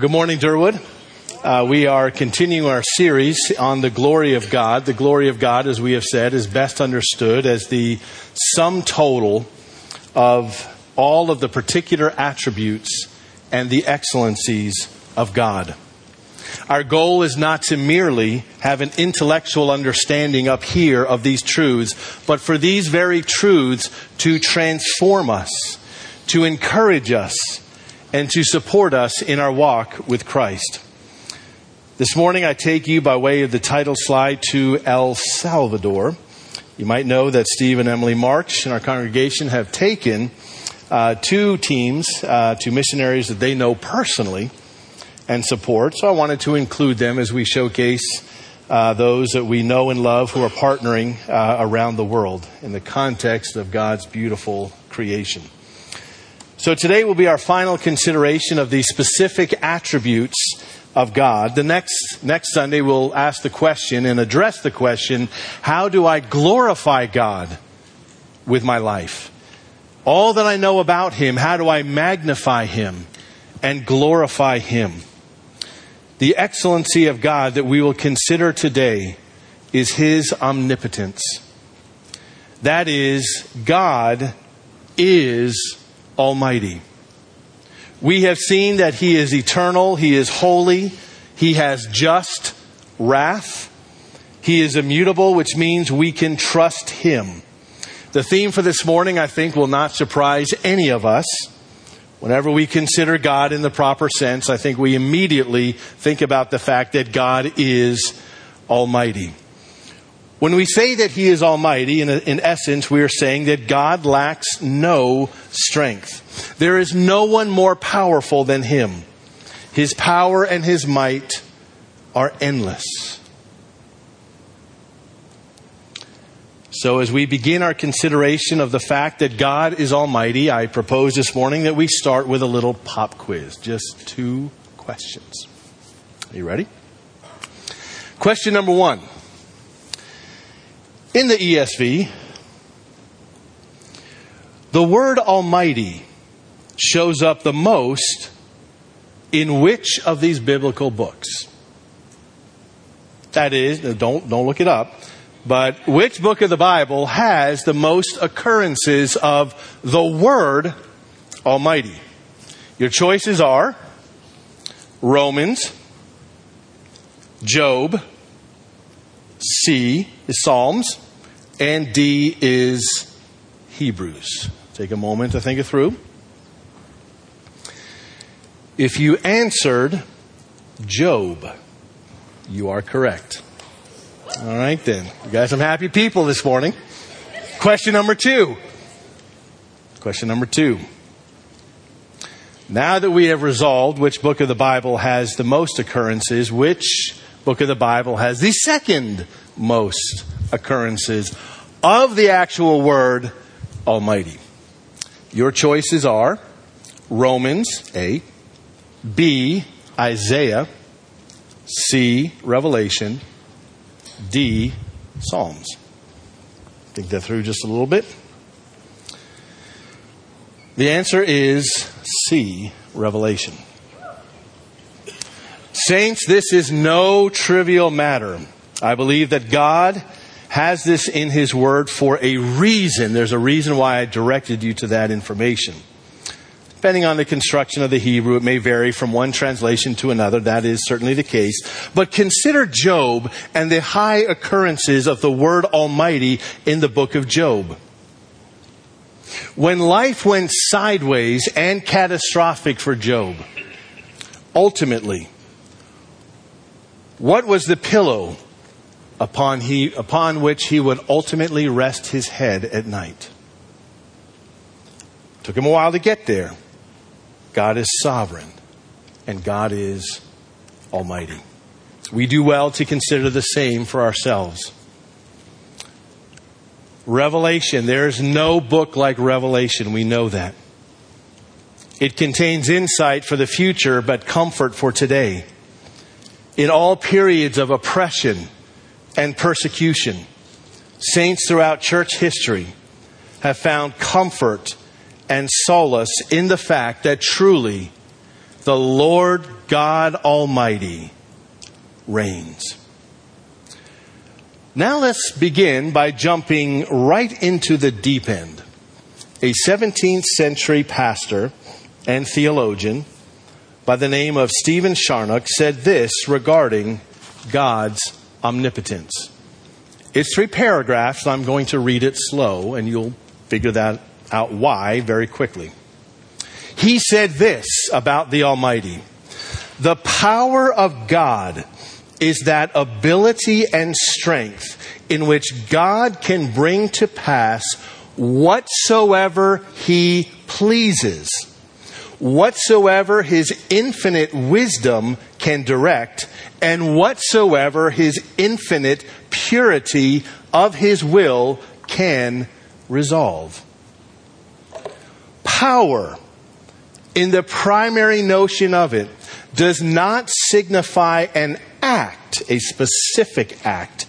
Good morning, Durwood. Uh, we are continuing our series on the glory of God. The glory of God, as we have said, is best understood as the sum total of all of the particular attributes and the excellencies of God. Our goal is not to merely have an intellectual understanding up here of these truths, but for these very truths to transform us, to encourage us, and to support us in our walk with Christ. This morning, I take you by way of the title slide to El Salvador. You might know that Steve and Emily March in our congregation have taken uh, two teams, uh, two missionaries that they know personally and support. So I wanted to include them as we showcase uh, those that we know and love who are partnering uh, around the world in the context of God's beautiful creation. So today will be our final consideration of the specific attributes of God. The next, next Sunday we'll ask the question and address the question, how do I glorify God with my life? All that I know about Him, how do I magnify Him and glorify Him? The excellency of God that we will consider today is His omnipotence. That is, God is Almighty. We have seen that He is eternal, He is holy, He has just wrath, He is immutable, which means we can trust Him. The theme for this morning, I think, will not surprise any of us. Whenever we consider God in the proper sense, I think we immediately think about the fact that God is Almighty. When we say that He is Almighty, in, in, essence, we are saying that God lacks no strength. There is no one more powerful than Him. His power and His might are endless. So, as we begin our consideration of the fact that God is Almighty, I propose this morning that we start with a little pop quiz. Just two questions. Are you ready? Question number one. In the ESV, the word Almighty shows up the most in which of these biblical books? That is, don't, don't look it up, but which book of the Bible has the most occurrences of the word Almighty? Your choices are Romans, Job, C is Psalms, and D is Hebrews. Take a moment to think it through. If you answered Job, you are correct. All right, then. You got some happy people this morning. Question number two. Question number two. Now that we have resolved which book of the Bible has the most occurrences, which book of the Bible has the second most occurrences of the actual word Almighty. Your choices are Romans, A, B, Isaiah, C, Revelation, D, Psalms. Think that through just a little bit. The answer is C, Revelation. Saints, this is no trivial matter. I believe that God has this in His Word for a reason. There's a reason why I directed you to that information. Depending on the construction of the Hebrew, it may vary from one translation to another. That is certainly the case. But consider Job and the high occurrences of the word Almighty in the book of Job. When life went sideways and catastrophic for Job, ultimately, what was the pillow upon, he, upon which he would ultimately rest his head at night? Took him a while to get there. God is sovereign and God is almighty. We do well to consider the same for ourselves. Revelation, there is no book like Revelation. We know that. It contains insight for the future, but comfort for today in all periods of oppression and persecution, saints throughout church history have found comfort and solace in the fact that truly the Lord God Almighty reigns. Now let's begin by jumping right into the deep end. A 17th century pastor and theologian by the name of Stephen Charnock said this regarding God's omnipotence. It's three paragraphs. I'm going to read it slow, and you'll figure that out why very quickly. He said this about the Almighty The power of God is that ability and strength in which God can bring to pass whatsoever He pleases, whatsoever His infinite wisdom can direct, and whatsoever His infinite purity of His will can resolve. Power, in the primary notion of it, does not signify an act, a specific act,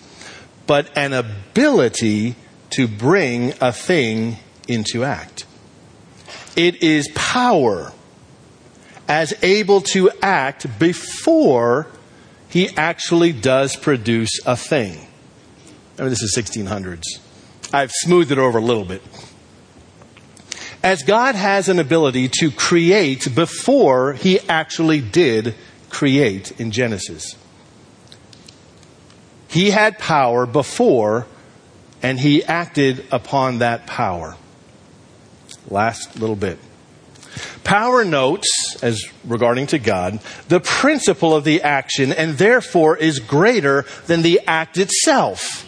but an ability to bring a thing into act. It is power as able to act before he actually does produce a thing. I mean, this is 1600s. I've smoothed it over a little bit. As God has an ability to create before he actually did create in Genesis. He had power before and he acted upon that power. Last little bit. Power notes, as regarding to God, the principle of the action and therefore is greater than the act itself.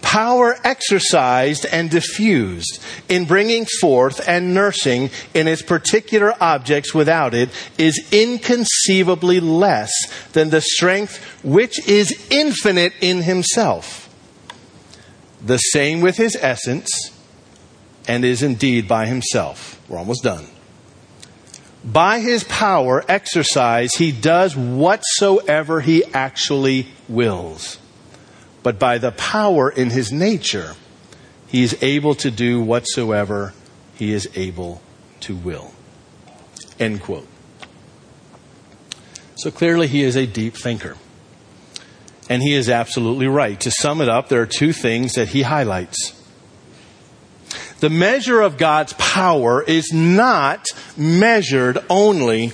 Power exercised and diffused in bringing forth and nursing in its particular objects without it is inconceivably less than the strength which is infinite in himself. The same with his essence and is indeed by himself. We're almost done. By his power exercise, he does whatsoever he actually wills. But by the power in his nature, he is able to do whatsoever he is able to will. End quote. So clearly, he is a deep thinker. And he is absolutely right. To sum it up, there are two things that he highlights. The measure of God's power is not measured only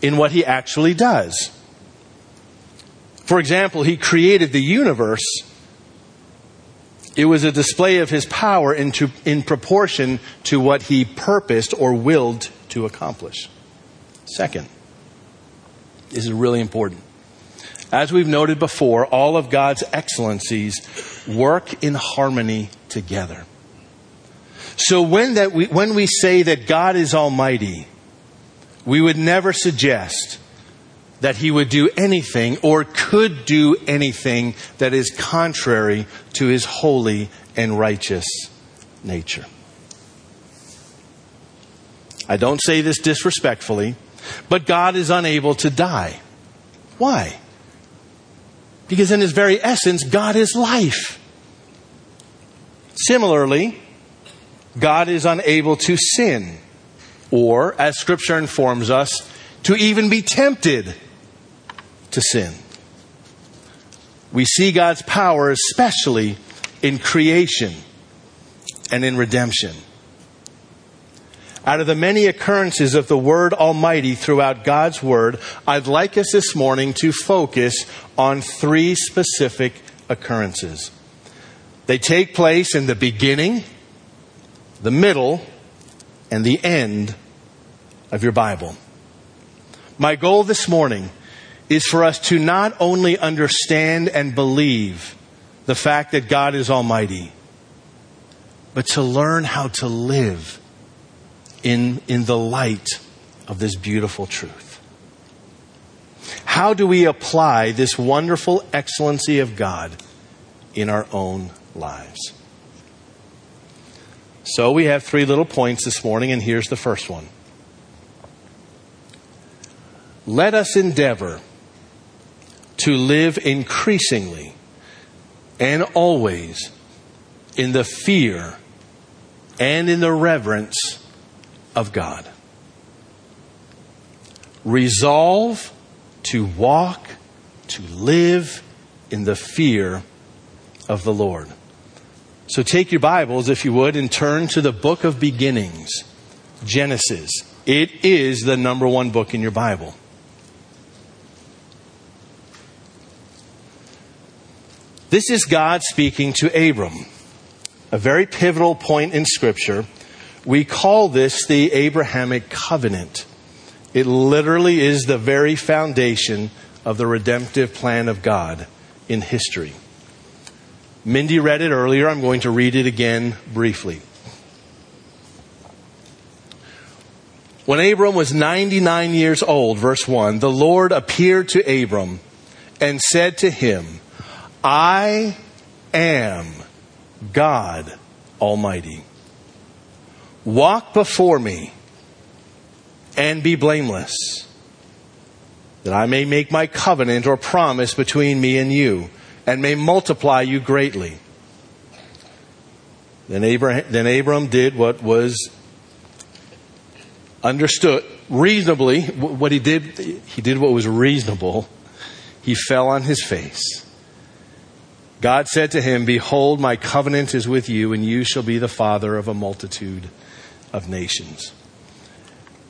in what he actually does. For example, he created the universe. It was a display of his power in, in proportion to what he purposed or willed to accomplish. Second, this is really important. As we've noted before, all of God's excellencies work in harmony together. So when, that we, when we say that God is almighty, we would never suggest that he would do anything or could do anything that is contrary to his holy and righteous nature. I don't say this disrespectfully, but God is unable to die. Why? Because in his very essence, God is life. Similarly, God is unable to sin, or, as Scripture informs us, to even be tempted to sin. We see God's power especially in creation and in redemption. Out of the many occurrences of the word Almighty throughout God's Word, I'd like us this morning to focus on three specific occurrences. They take place in the beginning, the middle, and the end of your Bible. My goal this morning is for us to not only understand and believe the fact that God is Almighty, but to learn how to live in, in the light of this beautiful truth? How do we apply this wonderful excellency of God in our own lives? So we have three little points this morning, and here's the first one. Let us endeavor to live increasingly and always in the fear and in the reverence of God. resolve to walk, to live in the fear of the Lord. So take your Bibles, if you would, and turn to the book of beginnings, Genesis. It is the number one book in your Bible. This is God speaking to Abram, a very pivotal point in Scripture. We call this the Abrahamic covenant. It literally is the very foundation of the redemptive plan of God in history. Mindy read it earlier. I'm going to read it again briefly. When Abram was 99 years old, verse 1, the Lord appeared to Abram and said to him, I am God Almighty. Walk before me and be blameless, that I may make my covenant or promise between me and you, and may multiply you greatly. Then Abraham, then Abram did what was understood reasonably. What he did, he did what was reasonable. He fell on his face God said to him, Behold, my covenant is with you, and you shall be the father of a multitude of nations.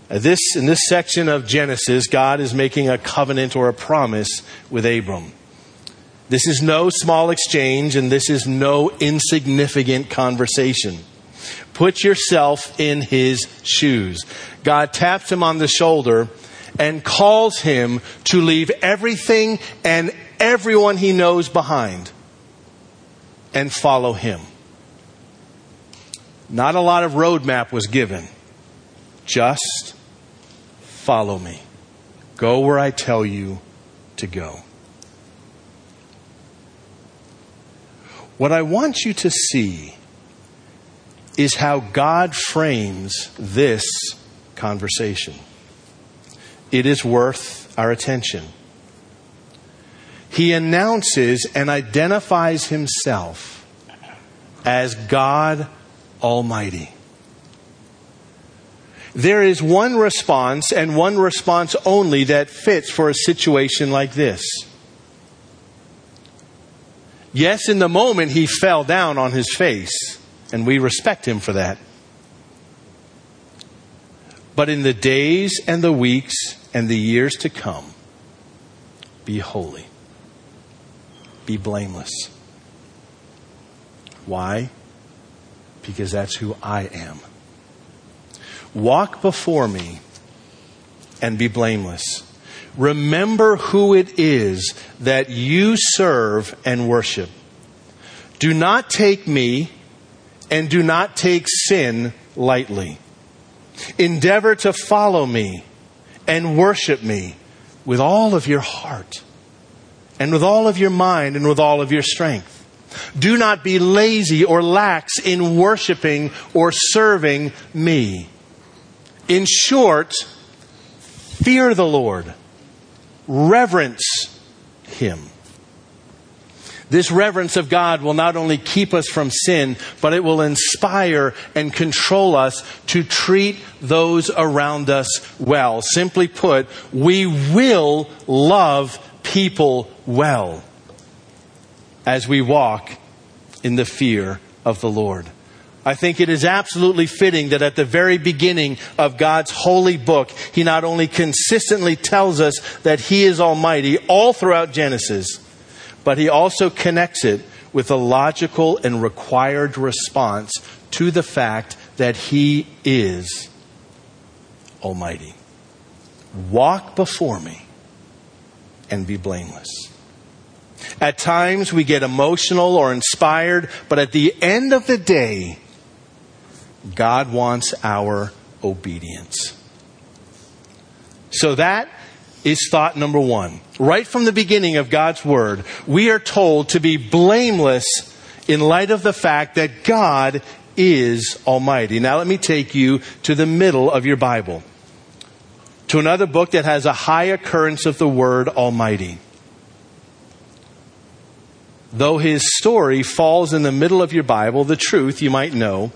This, in this section of Genesis, God is making a covenant or a promise with Abram. This is no small exchange, and this is no insignificant conversation. Put yourself in his shoes. God taps him on the shoulder and calls him to leave everything and everyone he knows behind and follow him. Not a lot of roadmap was given. Just follow me. Go where I tell you to go. What I want you to see is how God frames this conversation. It is worth our attention he announces and identifies himself as God Almighty. There is one response and one response only that fits for a situation like this. Yes, in the moment he fell down on his face, and we respect him for that. But in the days and the weeks and the years to come, be holy be blameless. Why? Because that's who I am. Walk before me and be blameless. Remember who it is that you serve and worship. Do not take me and do not take sin lightly. Endeavor to follow me and worship me with all of your heart and with all of your mind and with all of your strength. Do not be lazy or lax in worshiping or serving me. In short, fear the Lord, reverence Him. This reverence of God will not only keep us from sin, but it will inspire and control us to treat those around us well. Simply put, we will love people well as we walk in the fear of the Lord. I think it is absolutely fitting that at the very beginning of God's holy book, He not only consistently tells us that He is Almighty all throughout Genesis, but He also connects it with a logical and required response to the fact that He is Almighty. Walk before me and be blameless. At times we get emotional or inspired, but at the end of the day, God wants our obedience. So that is thought number one. Right from the beginning of God's Word, we are told to be blameless in light of the fact that God is Almighty. Now let me take you to the middle of your Bible to another book that has a high occurrence of the word Almighty. Though his story falls in the middle of your Bible, the truth you might know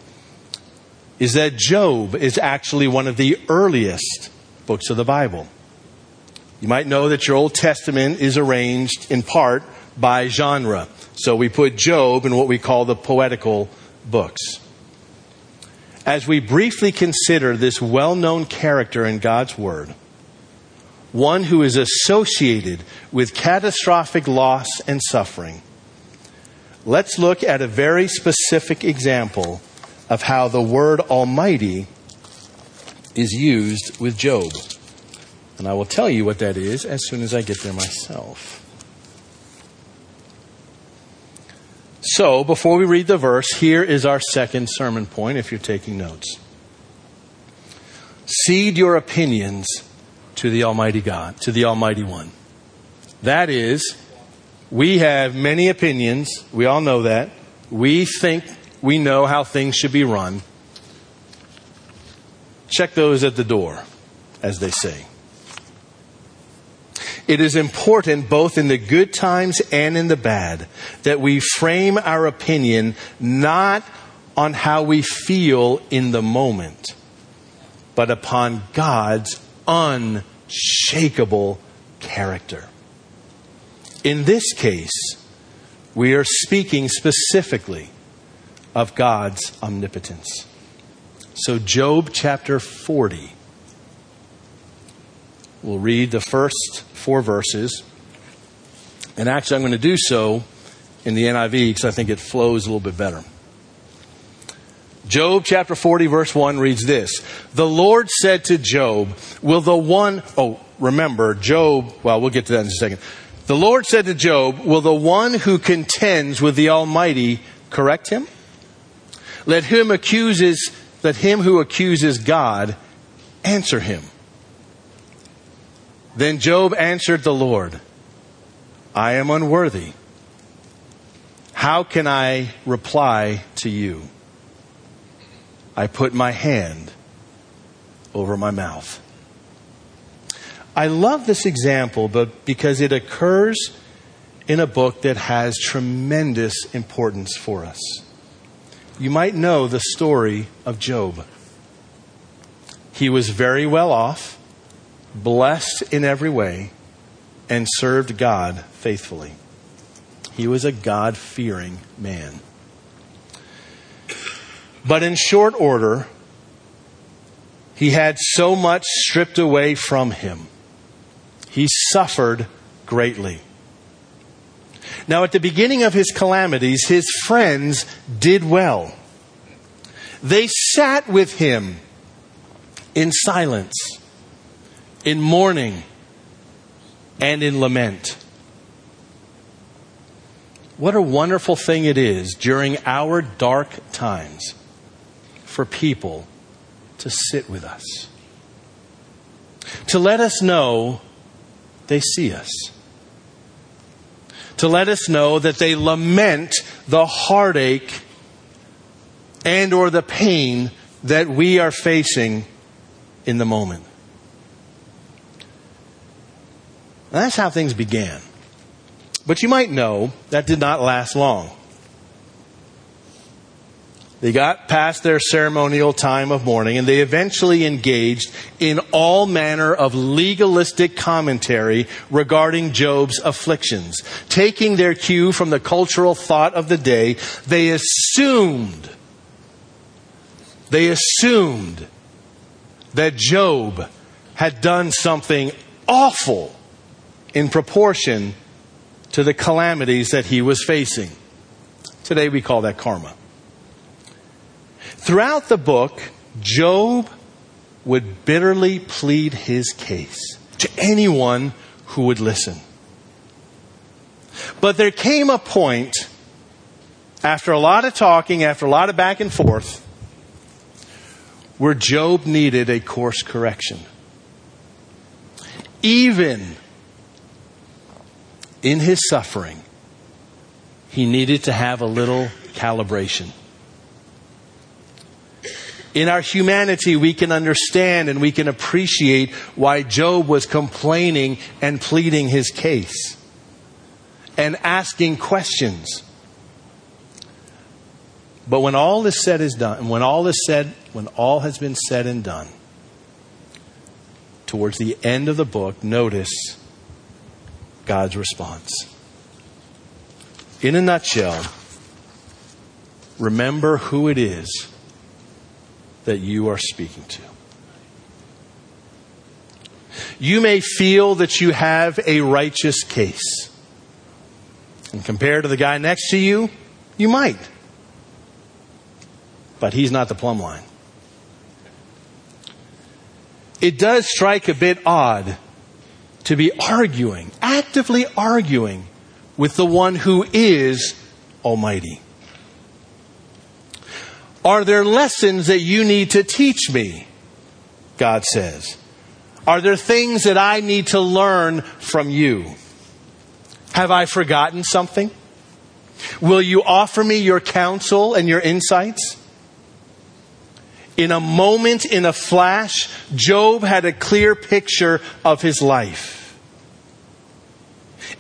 is that Job is actually one of the earliest books of the Bible. You might know that your Old Testament is arranged in part by genre. So we put Job in what we call the poetical books. As we briefly consider this well known character in God's Word, one who is associated with catastrophic loss and suffering, let's look at a very specific example of how the word Almighty is used with Job. And I will tell you what that is as soon as I get there myself. So, before we read the verse, here is our second sermon point if you're taking notes. Cede your opinions to the Almighty God, to the Almighty One. That is, we have many opinions. We all know that. We think we know how things should be run. Check those at the door, as they say. It is important, both in the good times and in the bad, that we frame our opinion not on how we feel in the moment, but upon God's unshakable character. In this case, we are speaking specifically of God's omnipotence. So, Job chapter 40. We'll read the first four verses. And actually, I'm going to do so in the NIV because I think it flows a little bit better. Job chapter 40, verse 1 reads this The Lord said to Job, Will the one, oh, remember, Job, well, we'll get to that in a second. The Lord said to Job, Will the one who contends with the Almighty correct him? Let him accuses, let him who accuses God answer him. Then Job answered the Lord, I am unworthy. How can I reply to you? I put my hand over my mouth. I love this example, but because it occurs in a book that has tremendous importance for us. You might know the story of Job. He was very well off blessed in every way, and served God faithfully. He was a God fearing man. But in short order, he had so much stripped away from him. He suffered greatly. Now, at the beginning of his calamities, his friends did well. They sat with him in silence in mourning and in lament. What a wonderful thing it is during our dark times for people to sit with us, to let us know they see us, to let us know that they lament the heartache and or the pain that we are facing in the moment. And that's how things began. But you might know that did not last long. They got past their ceremonial time of mourning and they eventually engaged in all manner of legalistic commentary regarding Job's afflictions. Taking their cue from the cultural thought of the day, they assumed, they assumed that Job had done something awful in proportion to the calamities that he was facing. Today we call that karma. Throughout the book, Job would bitterly plead his case to anyone who would listen. But there came a point, after a lot of talking, after a lot of back and forth, where Job needed a course correction. Even in his suffering, he needed to have a little calibration. In our humanity, we can understand and we can appreciate why Job was complaining and pleading his case and asking questions. But when all is said is done, and when all is said, when all has been said and done, towards the end of the book, notice God's response. In a nutshell, remember who it is that you are speaking to. You may feel that you have a righteous case. And compared to the guy next to you, you might. But he's not the plumb line. It does strike a bit odd to be arguing, actively arguing with the one who is Almighty. Are there lessons that you need to teach me? God says. Are there things that I need to learn from you? Have I forgotten something? Will you offer me your counsel and your insights? In a moment, in a flash, Job had a clear picture of his life.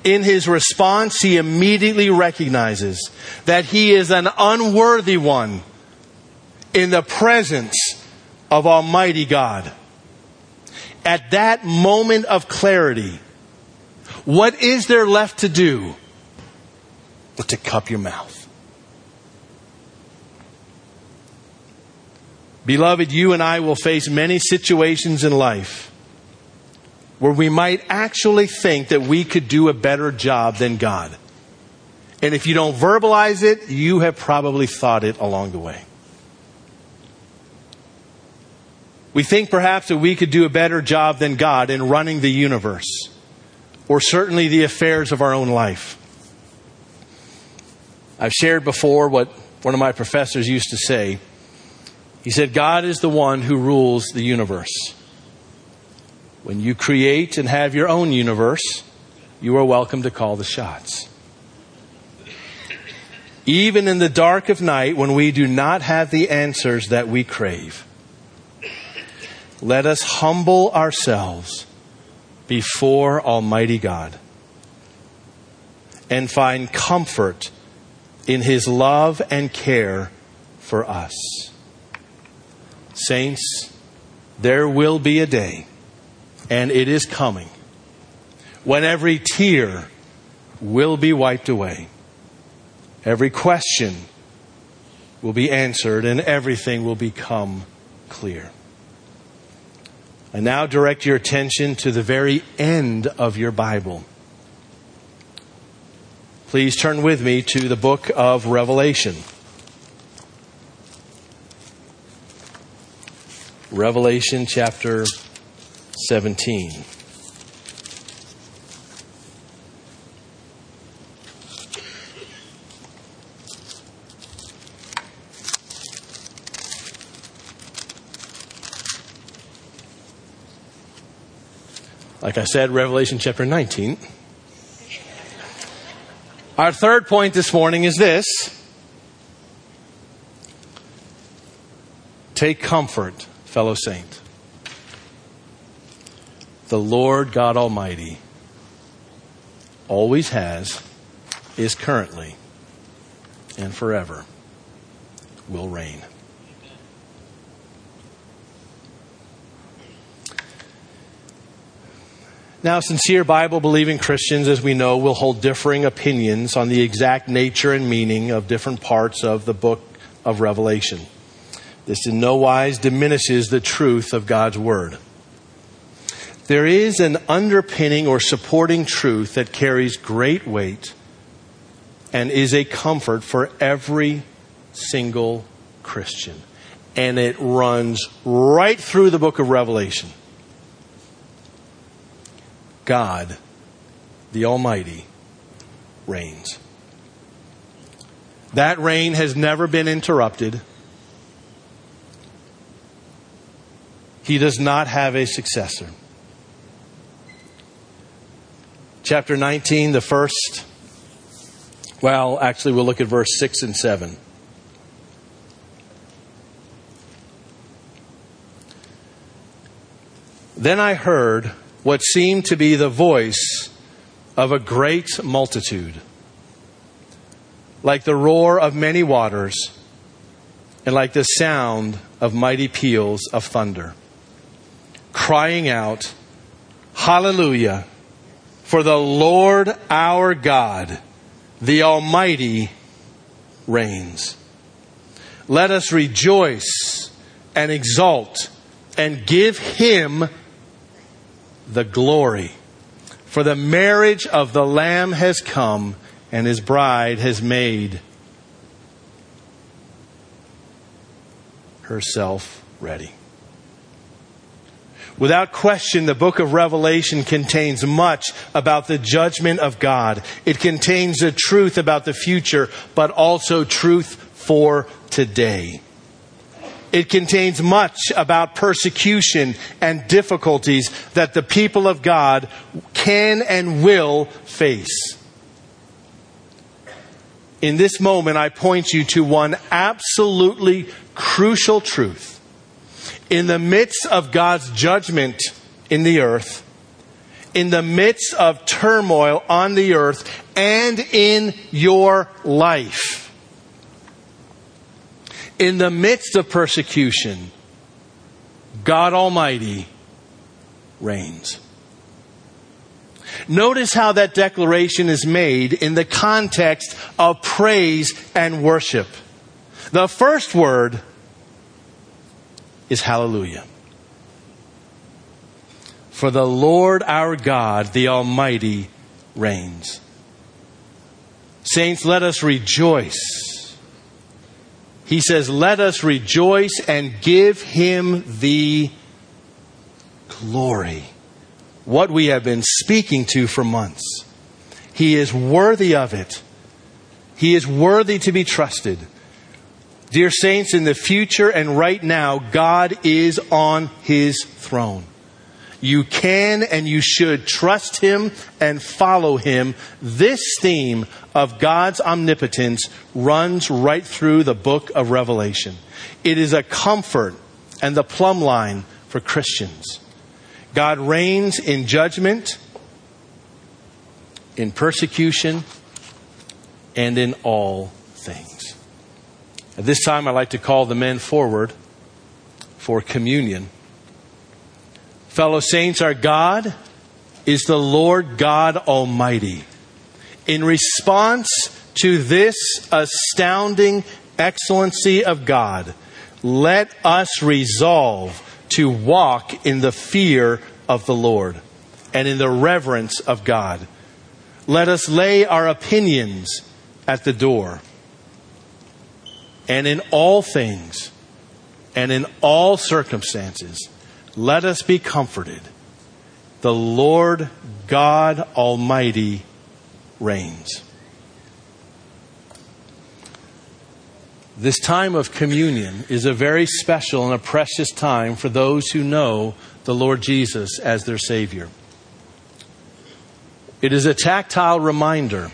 In his response, he immediately recognizes that he is an unworthy one in the presence of Almighty God. At that moment of clarity, what is there left to do but to cup your mouth? Beloved, you and I will face many situations in life where we might actually think that we could do a better job than God. And if you don't verbalize it, you have probably thought it along the way. We think perhaps that we could do a better job than God in running the universe, or certainly the affairs of our own life. I've shared before what one of my professors used to say. He said, God is the one who rules the universe. When you create and have your own universe, you are welcome to call the shots. Even in the dark of night, when we do not have the answers that we crave, let us humble ourselves before Almighty God and find comfort in His love and care for us. Saints, there will be a day, and it is coming, when every tear will be wiped away, every question will be answered, and everything will become clear. I now direct your attention to the very end of your Bible. Please turn with me to the book of Revelation. Revelation chapter 17. Like I said, Revelation chapter 19. Our third point this morning is this Take comfort, fellow saint. The Lord God Almighty always has, is currently, and forever will reign. Now, sincere Bible believing Christians, as we know, will hold differing opinions on the exact nature and meaning of different parts of the book of Revelation. This in no wise diminishes the truth of God's Word. There is an underpinning or supporting truth that carries great weight and is a comfort for every single Christian. And it runs right through the book of Revelation. God, the Almighty, reigns. That reign has never been interrupted. He does not have a successor. Chapter 19, the first, well, actually, we'll look at verse 6 and 7. Then I heard what seemed to be the voice of a great multitude, like the roar of many waters, and like the sound of mighty peals of thunder, crying out Hallelujah. For the Lord our God, the Almighty, reigns. Let us rejoice and exult and give him the glory. For the marriage of the Lamb has come, and his bride has made herself ready. Without question, the book of Revelation contains much about the judgment of God. It contains the truth about the future, but also truth for today. It contains much about persecution and difficulties that the people of God can and will face. In this moment, I point you to one absolutely crucial truth in the midst of God's judgment in the earth, in the midst of turmoil on the earth, and in your life, in the midst of persecution, God Almighty reigns. Notice how that declaration is made in the context of praise and worship. The first word is hallelujah. For the Lord our God, the Almighty, reigns. Saints, let us rejoice. He says, Let us rejoice and give him the glory. What we have been speaking to for months. He is worthy of it. He is worthy to be trusted. Dear saints, in the future and right now, God is on his throne. You can and you should trust him and follow him. This theme of God's omnipotence runs right through the book of Revelation. It is a comfort and the plumb line for Christians. God reigns in judgment, in persecution, and in all things. At this time, I'd like to call the men forward for communion. Fellow saints, our God is the Lord God Almighty. In response to this astounding excellency of God, let us resolve to walk in the fear of the Lord and in the reverence of God. Let us lay our opinions at the door and in all things and in all circumstances, let us be comforted. The Lord God Almighty reigns. This time of communion is a very special and a precious time for those who know the Lord Jesus as their Savior. It is a tactile reminder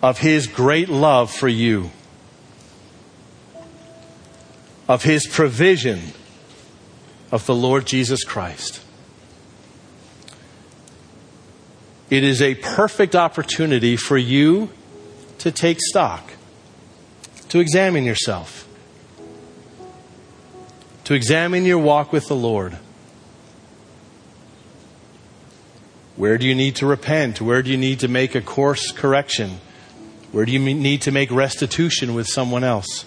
of His great love for you, of His provision of the Lord Jesus Christ. It is a perfect opportunity for you to take stock, to examine yourself, to examine your walk with the Lord. Where do you need to repent? Where do you need to make a course correction? Where do you need to make restitution with someone else?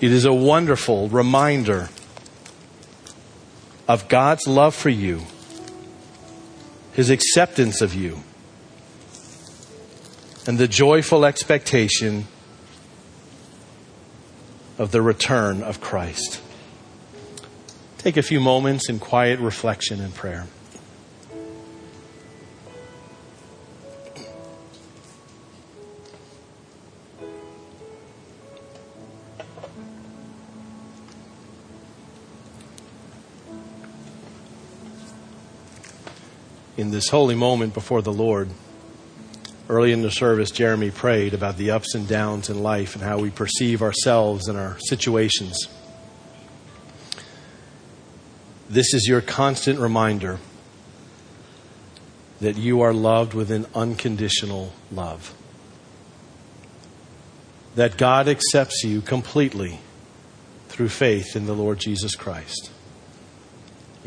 It is a wonderful reminder of God's love for you, His acceptance of you, and the joyful expectation of the return of Christ. Take a few moments in quiet reflection and prayer. In this holy moment before the Lord. Early in the service, Jeremy prayed about the ups and downs in life and how we perceive ourselves and our situations. This is your constant reminder that you are loved with an unconditional love. That God accepts you completely through faith in the Lord Jesus Christ.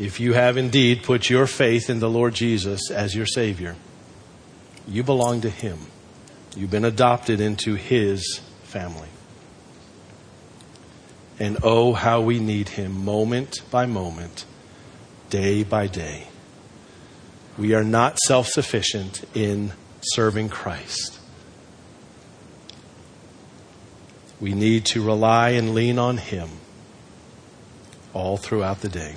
If you have indeed put your faith in the Lord Jesus as your Savior, you belong to Him. You've been adopted into His family. And oh, how we need Him moment by moment, day by day. We are not self sufficient in serving Christ. We need to rely and lean on Him all throughout the day.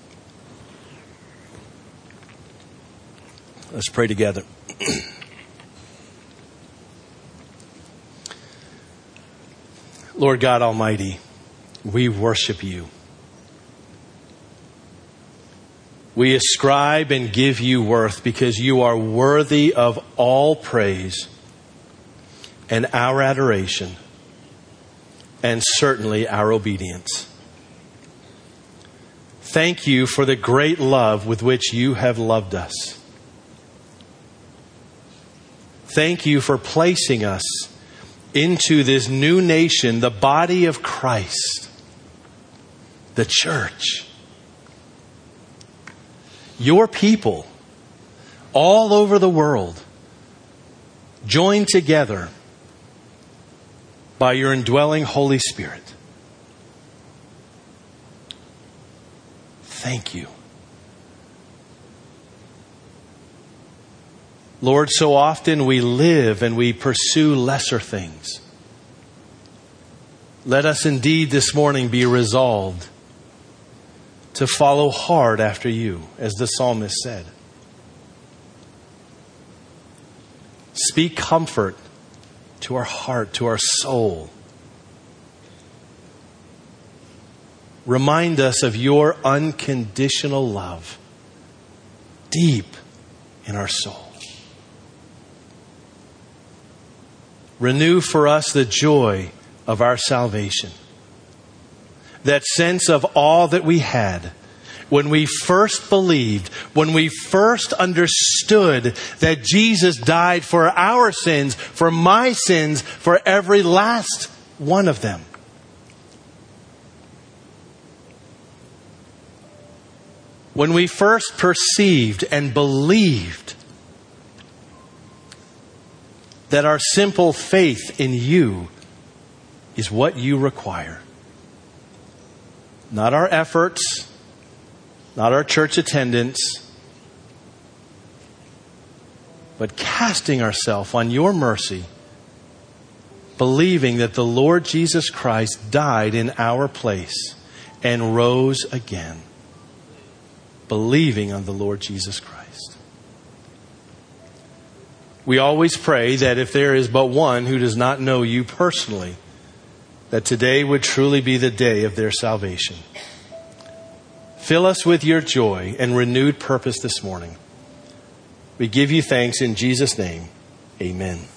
Let's pray together. Lord God Almighty, we worship you. We ascribe and give you worth because you are worthy of all praise and our adoration and certainly our obedience. Thank you for the great love with which you have loved us. Thank you for placing us into this new nation, the body of Christ, the church. Your people all over the world joined together by your indwelling Holy Spirit. Thank you. Lord, so often we live and we pursue lesser things. Let us indeed this morning be resolved to follow hard after you, as the psalmist said. Speak comfort to our heart, to our soul. Remind us of your unconditional love deep in our soul. Renew for us the joy of our salvation. That sense of awe that we had when we first believed, when we first understood that Jesus died for our sins, for my sins, for every last one of them. When we first perceived and believed that our simple faith in you is what you require. Not our efforts, not our church attendance, but casting ourselves on your mercy, believing that the Lord Jesus Christ died in our place and rose again, believing on the Lord Jesus Christ. We always pray that if there is but one who does not know you personally, that today would truly be the day of their salvation. Fill us with your joy and renewed purpose this morning. We give you thanks in Jesus' name. Amen.